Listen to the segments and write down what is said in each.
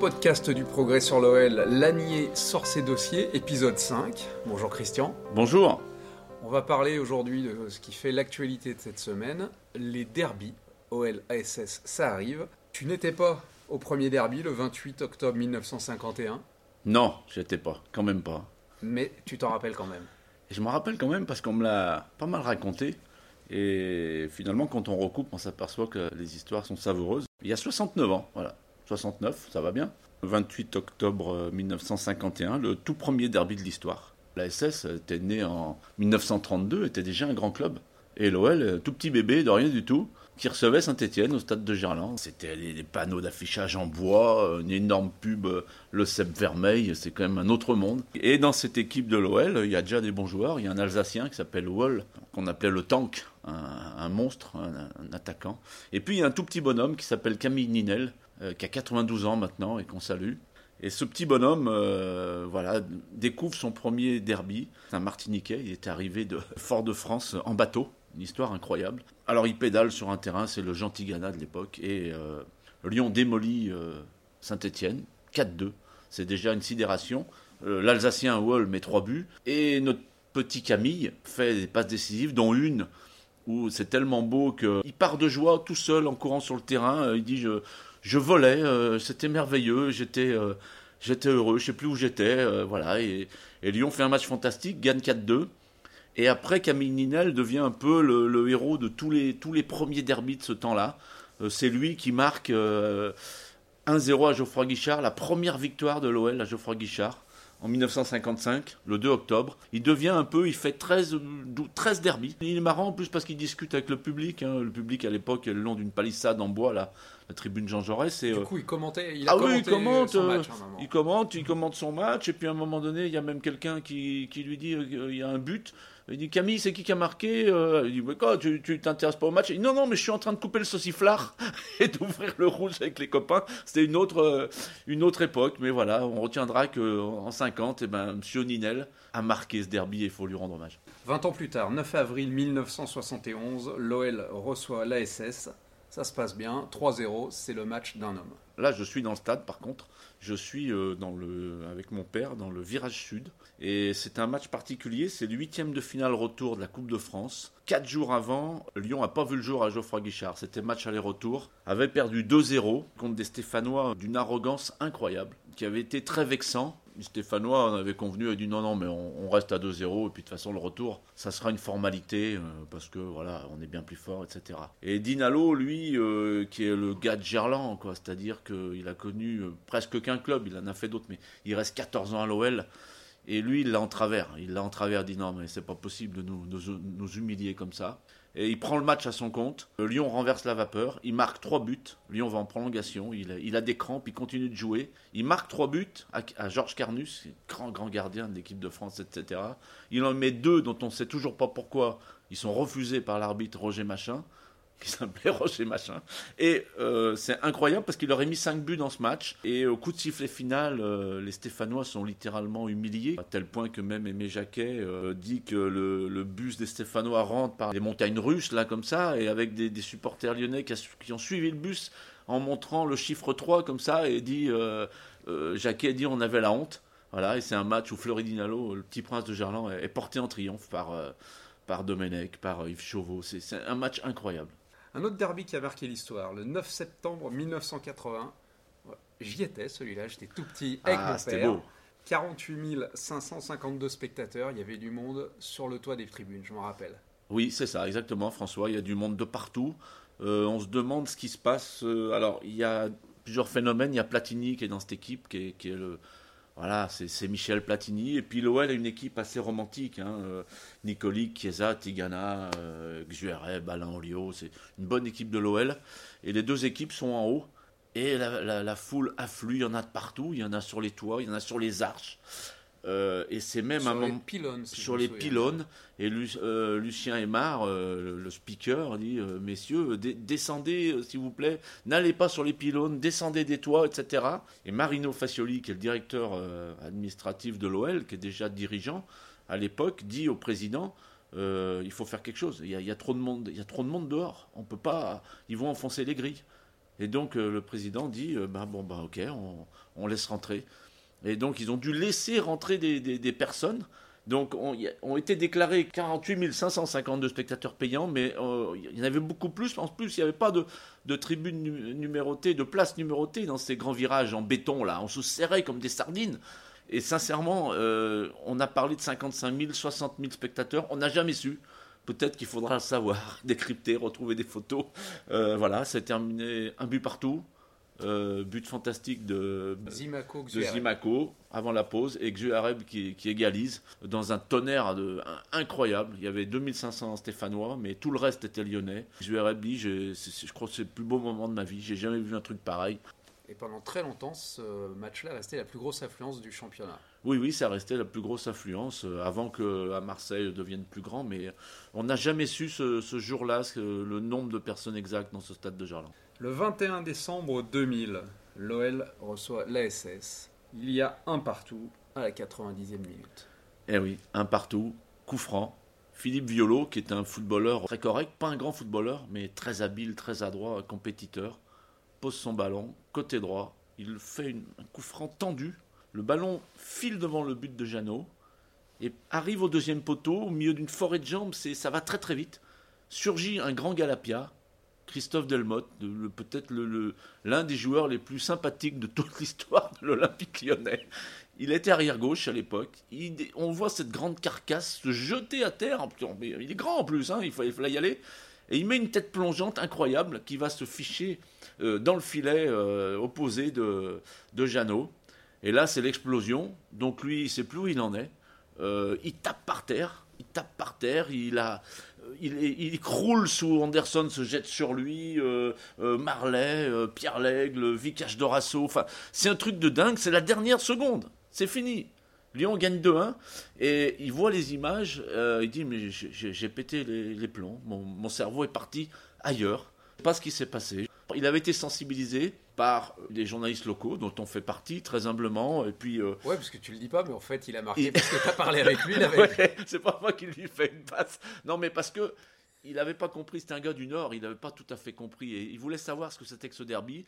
Les podcasts du progrès sur l'OL, Lanier sort ses dossiers, épisode 5. Bonjour Christian. Bonjour. On va parler aujourd'hui de ce qui fait l'actualité de cette semaine, les derbies. OL ASS, ça arrive. Tu n'étais pas au premier derby le 28 octobre 1951, Non, j'étais pas, quand même pas. mais tu t'en rappelles quand même. Et je me rappelle quand même parce qu'on me l'a pas mal raconté. Et finalement, quand on recoupe, on s'aperçoit que les histoires sont savoureuses. Il y a 69 ans, voilà. 69, ça va bien. Le 28 octobre euh, 1951, le tout premier derby de l'histoire. La SS était née en 1932, était déjà un grand club. Et l'OL, euh, tout petit bébé, de rien du tout, qui recevait Saint-Etienne au stade de Gerland. C'était des panneaux d'affichage en bois, euh, une énorme pub, euh, le cep vermeil, c'est quand même un autre monde. Et dans cette équipe de l'OL, il y a déjà des bons joueurs. Il y a un Alsacien qui s'appelle Wall, qu'on appelait le tank, un, un monstre, un, un attaquant. Et puis il y a un tout petit bonhomme qui s'appelle Camille Ninel, euh, qui a 92 ans maintenant et qu'on salue. Et ce petit bonhomme, euh, voilà, découvre son premier derby. C'est un Martiniquais. Il est arrivé de Fort-de-France en bateau. Une histoire incroyable. Alors il pédale sur un terrain, c'est le gentil Ghana de l'époque. Et euh, Lyon démolit euh, Saint-Étienne, 4-2. C'est déjà une sidération. L'Alsacien Wall met trois buts. Et notre petit Camille fait des passes décisives, dont une où c'est tellement beau qu'il part de joie tout seul en courant sur le terrain. Il dit je, je volais, euh, c'était merveilleux, j'étais euh, j'étais heureux, je sais plus où j'étais, euh, voilà. Et, Lyon fait un match fantastique, gagne 4-2. Et après, Camille Ninel devient un peu le, héros de tous les, tous les premiers derbys de ce temps-là. C'est lui qui marque euh, 1-0 à Geoffroy Guichard, la première victoire de l'OL à Geoffroy Guichard en 1955, le 2 octobre. Il devient un peu, il fait 13, euh, dou- 13 derbys. Il est marrant en plus parce qu'il discute avec le public. hein. Le public à l'époque est le long d'une palissade en bois, là, la tribune Jean Jaurès. Et, Du euh, coup, il commentait, il a ah oui, il commente, son euh, match moment. il commente, il commente son match, et puis à un moment donné, il y a même quelqu'un qui, qui lui dit euh, il y a un but. Il dit Camille, c'est qui qui a marqué Il dit mais quoi, tu t'intéresses pas au match? Il dit non, non, mais je suis en train de couper le sauciflard et d'ouvrir le rouge avec les copains. C'était une autre, une autre époque, mais voilà, on retiendra qu'en 50, eh ben, Monsieur Ninel a marqué ce derby et il faut lui rendre hommage. 20 ans plus tard, 9 avril 1971, l'OL reçoit l'ASS. Ça se passe bien, 3-0, c'est le match d'un homme. Là, je suis dans le stade, par contre. Je suis euh, avec mon père dans le virage sud. Et c'est un match particulier. C'est le huitième de finale retour de la Coupe de France. Quatre jours avant, Lyon n'a pas vu le jour à Geoffroy Guichard. C'était match aller-retour. Avait perdu 2-0 contre des Stéphanois d'une arrogance incroyable, qui avait été très vexant. Stéphanois en avaient convenu et dit non, non, mais on, on reste à 2-0. Et puis de toute façon, le retour, ça sera une formalité euh, parce que voilà, on est bien plus fort, etc. Et Dinalo, lui, euh, qui est le gars de Gerland, quoi, c'est-à-dire qu'il a connu euh, presque qu'un club, il en a fait d'autres, mais il reste 14 ans à l'OL. Et lui, il l'a en travers. Il l'a en travers, dit non, mais c'est pas possible de nous humilier comme ça. Et il prend le match à son compte. Euh, Lyon renverse la vapeur. Il marque trois buts. Lyon va en prolongation. Il a, des crampes. Il continue de jouer. Il marque trois buts à, à Georges Carnus, grand, grand gardien de l'équipe de France, etc. Il en met deux dont on ne sait toujours pas pourquoi. Ils sont refusés par l'arbitre Roger Machin, qui s'appelait Roger Machin. Et euh, c'est incroyable parce qu'il aurait mis 5 buts dans ce match. Et au coup de sifflet final, euh, les Stéphanois sont littéralement humiliés, à tel point que même Aimé Jacquet euh, dit que le, bus des Stéphanois rentre par des montagnes russes, là, comme ça, et avec des, supporters lyonnais qui, ont suivi le bus en montrant le chiffre 3 comme ça, et dit, euh, euh, Jacquet dit on avait la honte. Voilà, et c'est un match où Floridinalo, le petit prince de Gerland, est, porté en triomphe par, euh, par Domenech, par Yves Chauveau. C'est un match incroyable. Un autre derby qui a marqué l'histoire, le 9 septembre 1980. Ouais, J'y étais, celui-là, j'étais tout petit avec Ah, mon père. beau. 48 552 spectateurs, il y avait du monde sur le toit des tribunes, je m'en rappelle. Oui, c'est ça, exactement, François. Il y a du monde de partout. Euh, on se demande ce qui se passe. Euh, alors, il y a plusieurs phénomènes. Il y a Platini qui est dans cette équipe, qui est, qui est le. Voilà, c'est Michel Platini. Et puis l'OL a une équipe assez romantique. Hein. euh, Nicoli, Chiesa, Tigana, euh, Xuereb, Alain Olio. C'est une bonne équipe de l'OL. Et les deux équipes sont en haut. Et la, foule afflue, il y en a de partout, il y en a sur les toits, il y en a sur les arches. Euh, et c'est même sur un les pylônes, sur les pylônes. Et euh, Lucien Aymar, euh, le speaker, dit Messieurs, descendez s'il vous plaît, n'allez pas sur les pylônes, descendez des toits, etc. Et Marino Facioli, qui est le directeur administratif de l'OL, qui est déjà dirigeant à l'époque, dit au président Il faut faire quelque chose. Il y, a, trop de monde, il y a trop de monde dehors. On peut pas. Ils vont enfoncer les grilles. Et donc le président dit bah, Bon, bah, ok, on laisse rentrer. Et donc, ils ont dû laisser rentrer des, personnes. Donc, on, ont été déclarés 48 552 spectateurs payants, mais euh, il y en avait beaucoup plus. En plus, il n'y avait pas de, tribunes numérotées, de places numérotées dans ces grands virages en béton. là. On se serrait comme des sardines. Et sincèrement, euh, on a parlé de 55 000, 60 000 spectateurs. On n'a jamais su. Peut-être qu'il faudra le savoir, décrypter, retrouver des photos. Euh, voilà, c'est terminé un but partout. Euh, but fantastique de Zimako, avant la pause et Xuareb qui, qui, égalise dans un tonnerre de, incroyable. Il y avait 2500 Stéphanois, mais tout le reste était lyonnais. Xuareb dit je crois que c'est le plus beau moment de ma vie. J'ai jamais vu un truc pareil. Et pendant très longtemps, ce match-là restait la plus grosse influence du championnat. Oui, oui, ça restait la plus grosse influence euh, avant que à Marseille devienne plus grand. Mais on n'a jamais su ce, ce jour-là le nombre de personnes exactes dans ce stade de Gerland. Le 21 décembre 2000, l'OL reçoit l'ASS. Il y a un partout à la 90e minute. Eh oui, un partout, coup franc. Philippe Violo, qui est un footballeur très correct, pas un grand footballeur, mais très habile, très adroit, compétiteur, pose son ballon, côté droit. Il fait un coup franc tendu. Le ballon file devant le but de Jeannot et arrive au deuxième poteau, au milieu d'une forêt de jambes. Ça va très très vite. Surgit un grand Galapia Christophe Delmotte, peut-être l'un des joueurs les plus sympathiques de toute l'histoire de l'Olympique lyonnais. Il était arrière-gauche à l'époque. On voit cette grande carcasse se jeter à terre. Il est grand en plus, hein, il, fallait, y aller. Et il met une tête plongeante incroyable qui va se ficher euh, dans le filet euh, opposé de, de Jeannot. Et là, c'est l'explosion. Donc lui, il sait plus où il en est. Euh, il tape par terre. Il tape par terre. Il a, il, il, croule sous Anderson, se jette sur lui, euh, euh, Marley, euh, Pierre Lègle, Vikash Dorasso. Enfin, c'est un truc de dingue. C'est la dernière seconde. C'est fini. Lyon gagne 2-1 et il voit les images. il dit mais j'ai pété les, plombs. Mon, cerveau est parti ailleurs. Je sais pas ce qui s'est passé. Il avait été sensibilisé par des journalistes locaux dont on fait partie très humblement et puis euh, ouais parce que tu le dis pas mais en fait il a marqué parce que tu as parlé avec lui c'est pas moi qui lui fais une passe non mais parce que il n'avait pas compris c'était un gars du Nord il n'avait pas tout à fait compris et il voulait savoir ce que c'était que ce derby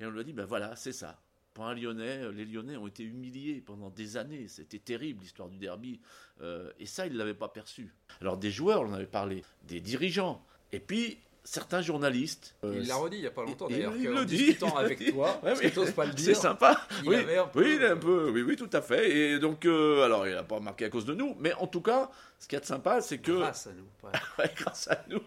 et on lui a dit ben voilà c'est ça pour un Lyonnais, euh, les Lyonnais ont été humiliés pendant des années. C'était terrible l'histoire du derby. Euh, et ça, il ne l'avait pas perçu. Alors des joueurs, on avait parlé, des dirigeants. Et puis, certains journalistes. il euh, l'a redit il n'y a pas longtemps d'ailleurs. Il, le dit. avec toi, ouais, pas le dire. C'est sympa. Il oui, un peu... oui, un peu. Oui, oui, tout à fait. Et donc, euh, alors, il n'a pas marqué à cause de nous, mais en tout cas, ce qui est sympa, c'est que. Grâce à nous. ouais, grâce à nous.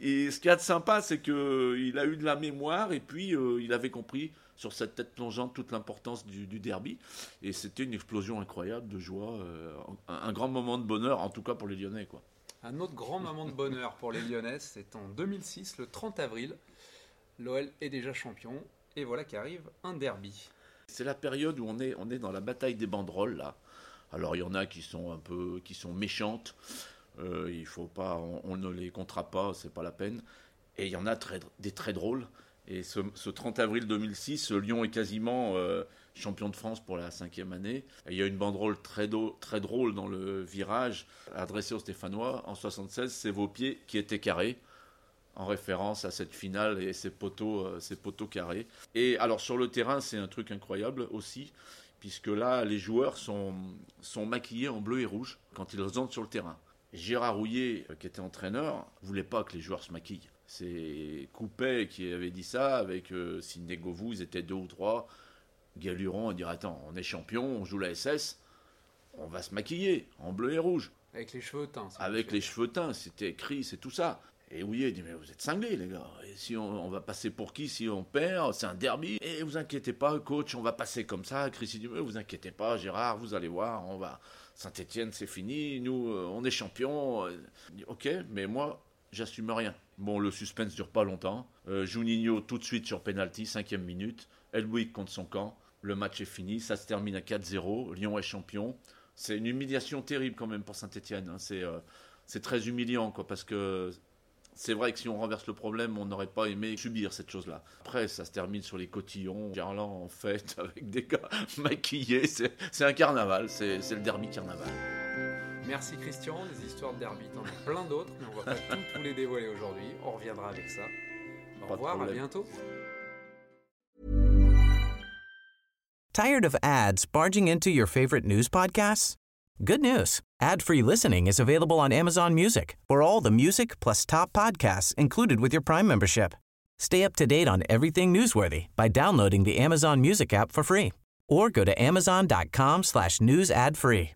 Et ce qui est sympa, c'est que il a eu de la mémoire et puis euh, il avait compris sur cette tête plongeante toute l'importance du, derby. Et c'était une explosion incroyable de joie, un, un, grand moment de bonheur, en tout cas pour les Lyonnais, quoi. Un autre grand moment de bonheur pour les Lyonnais, c'est en 2006, le 30 avril. L'OL est déjà champion et voilà qu'arrive un derby. C'est la période où on est, on est dans la bataille des banderoles là. Alors il y en a qui sont un peu, qui sont méchantes. Euh, il faut pas, on, ne les comptera pas, c'est pas la peine. Et il y en a des très drôles. Et ce, 30 avril 2006, Lyon est quasiment euh, champion de France pour la cinquième année. il y a une banderole très, drôle dans le virage adressée aux Stéphanois. En 76, c'est vos pieds qui étaient carrés, en référence à cette finale et ces poteaux, euh, ces poteaux carrés. Et alors sur le terrain, c'est un truc incroyable aussi, puisque là, les joueurs sont, maquillés en bleu et rouge quand ils entrent sur le terrain. Gérard Rouillet, qui était entraîneur, voulait pas que les joueurs se maquillent. C'est Coupet qui avait dit ça, avec euh, Sidney Govou, ils étaient deux ou trois. Galuron a dit Attends, on est champion, on joue la SS, on va se maquiller en bleu et rouge. Avec les cheveux teints. Avec les cheveux teints, c'était écrit, c'est tout ça. Et oui, il dit Mais vous êtes cinglés, les gars. Et si on, va passer pour qui si on perd C'est un derby. Et vous inquiétez pas, coach, on va passer comme ça. Chrissy dit Vous inquiétez pas, Gérard, vous allez voir, on va. Saint-Etienne, c'est fini. Nous, euh, on est champion. Ok, mais moi, j'assume rien. Bon, le suspense dure pas longtemps. Euh, Juninho tout de suite sur penalty, cinquième minute. Elwick contre son camp. Le match est fini, ça se termine à 4-0. Lyon est champion. C'est une humiliation terrible quand même pour Saint-Etienne. Hein. C'est, euh, c'est très humiliant, quoi, parce que c'est vrai que si on renverse le problème, on n'aurait pas aimé subir cette chose-là. Après, ça se termine sur les cotillons, Gerland en fête, avec des gars maquillés. C'est, un carnaval, c'est, le derby carnaval. Merci Christian, les histoires de derby, t'en as plein d'autres, mais on va pas tout, tous les dévoiler aujourd'hui. On reviendra avec ça. Au Pas revoir, à bientôt. Tired of ads barging into your favorite news podcasts? Good news. Ad-free listening is available on Amazon Music for all the music plus top podcasts included with your Prime membership. Stay up to date on everything newsworthy by downloading the Amazon Music app for free or go to amazon.com slash news ad free.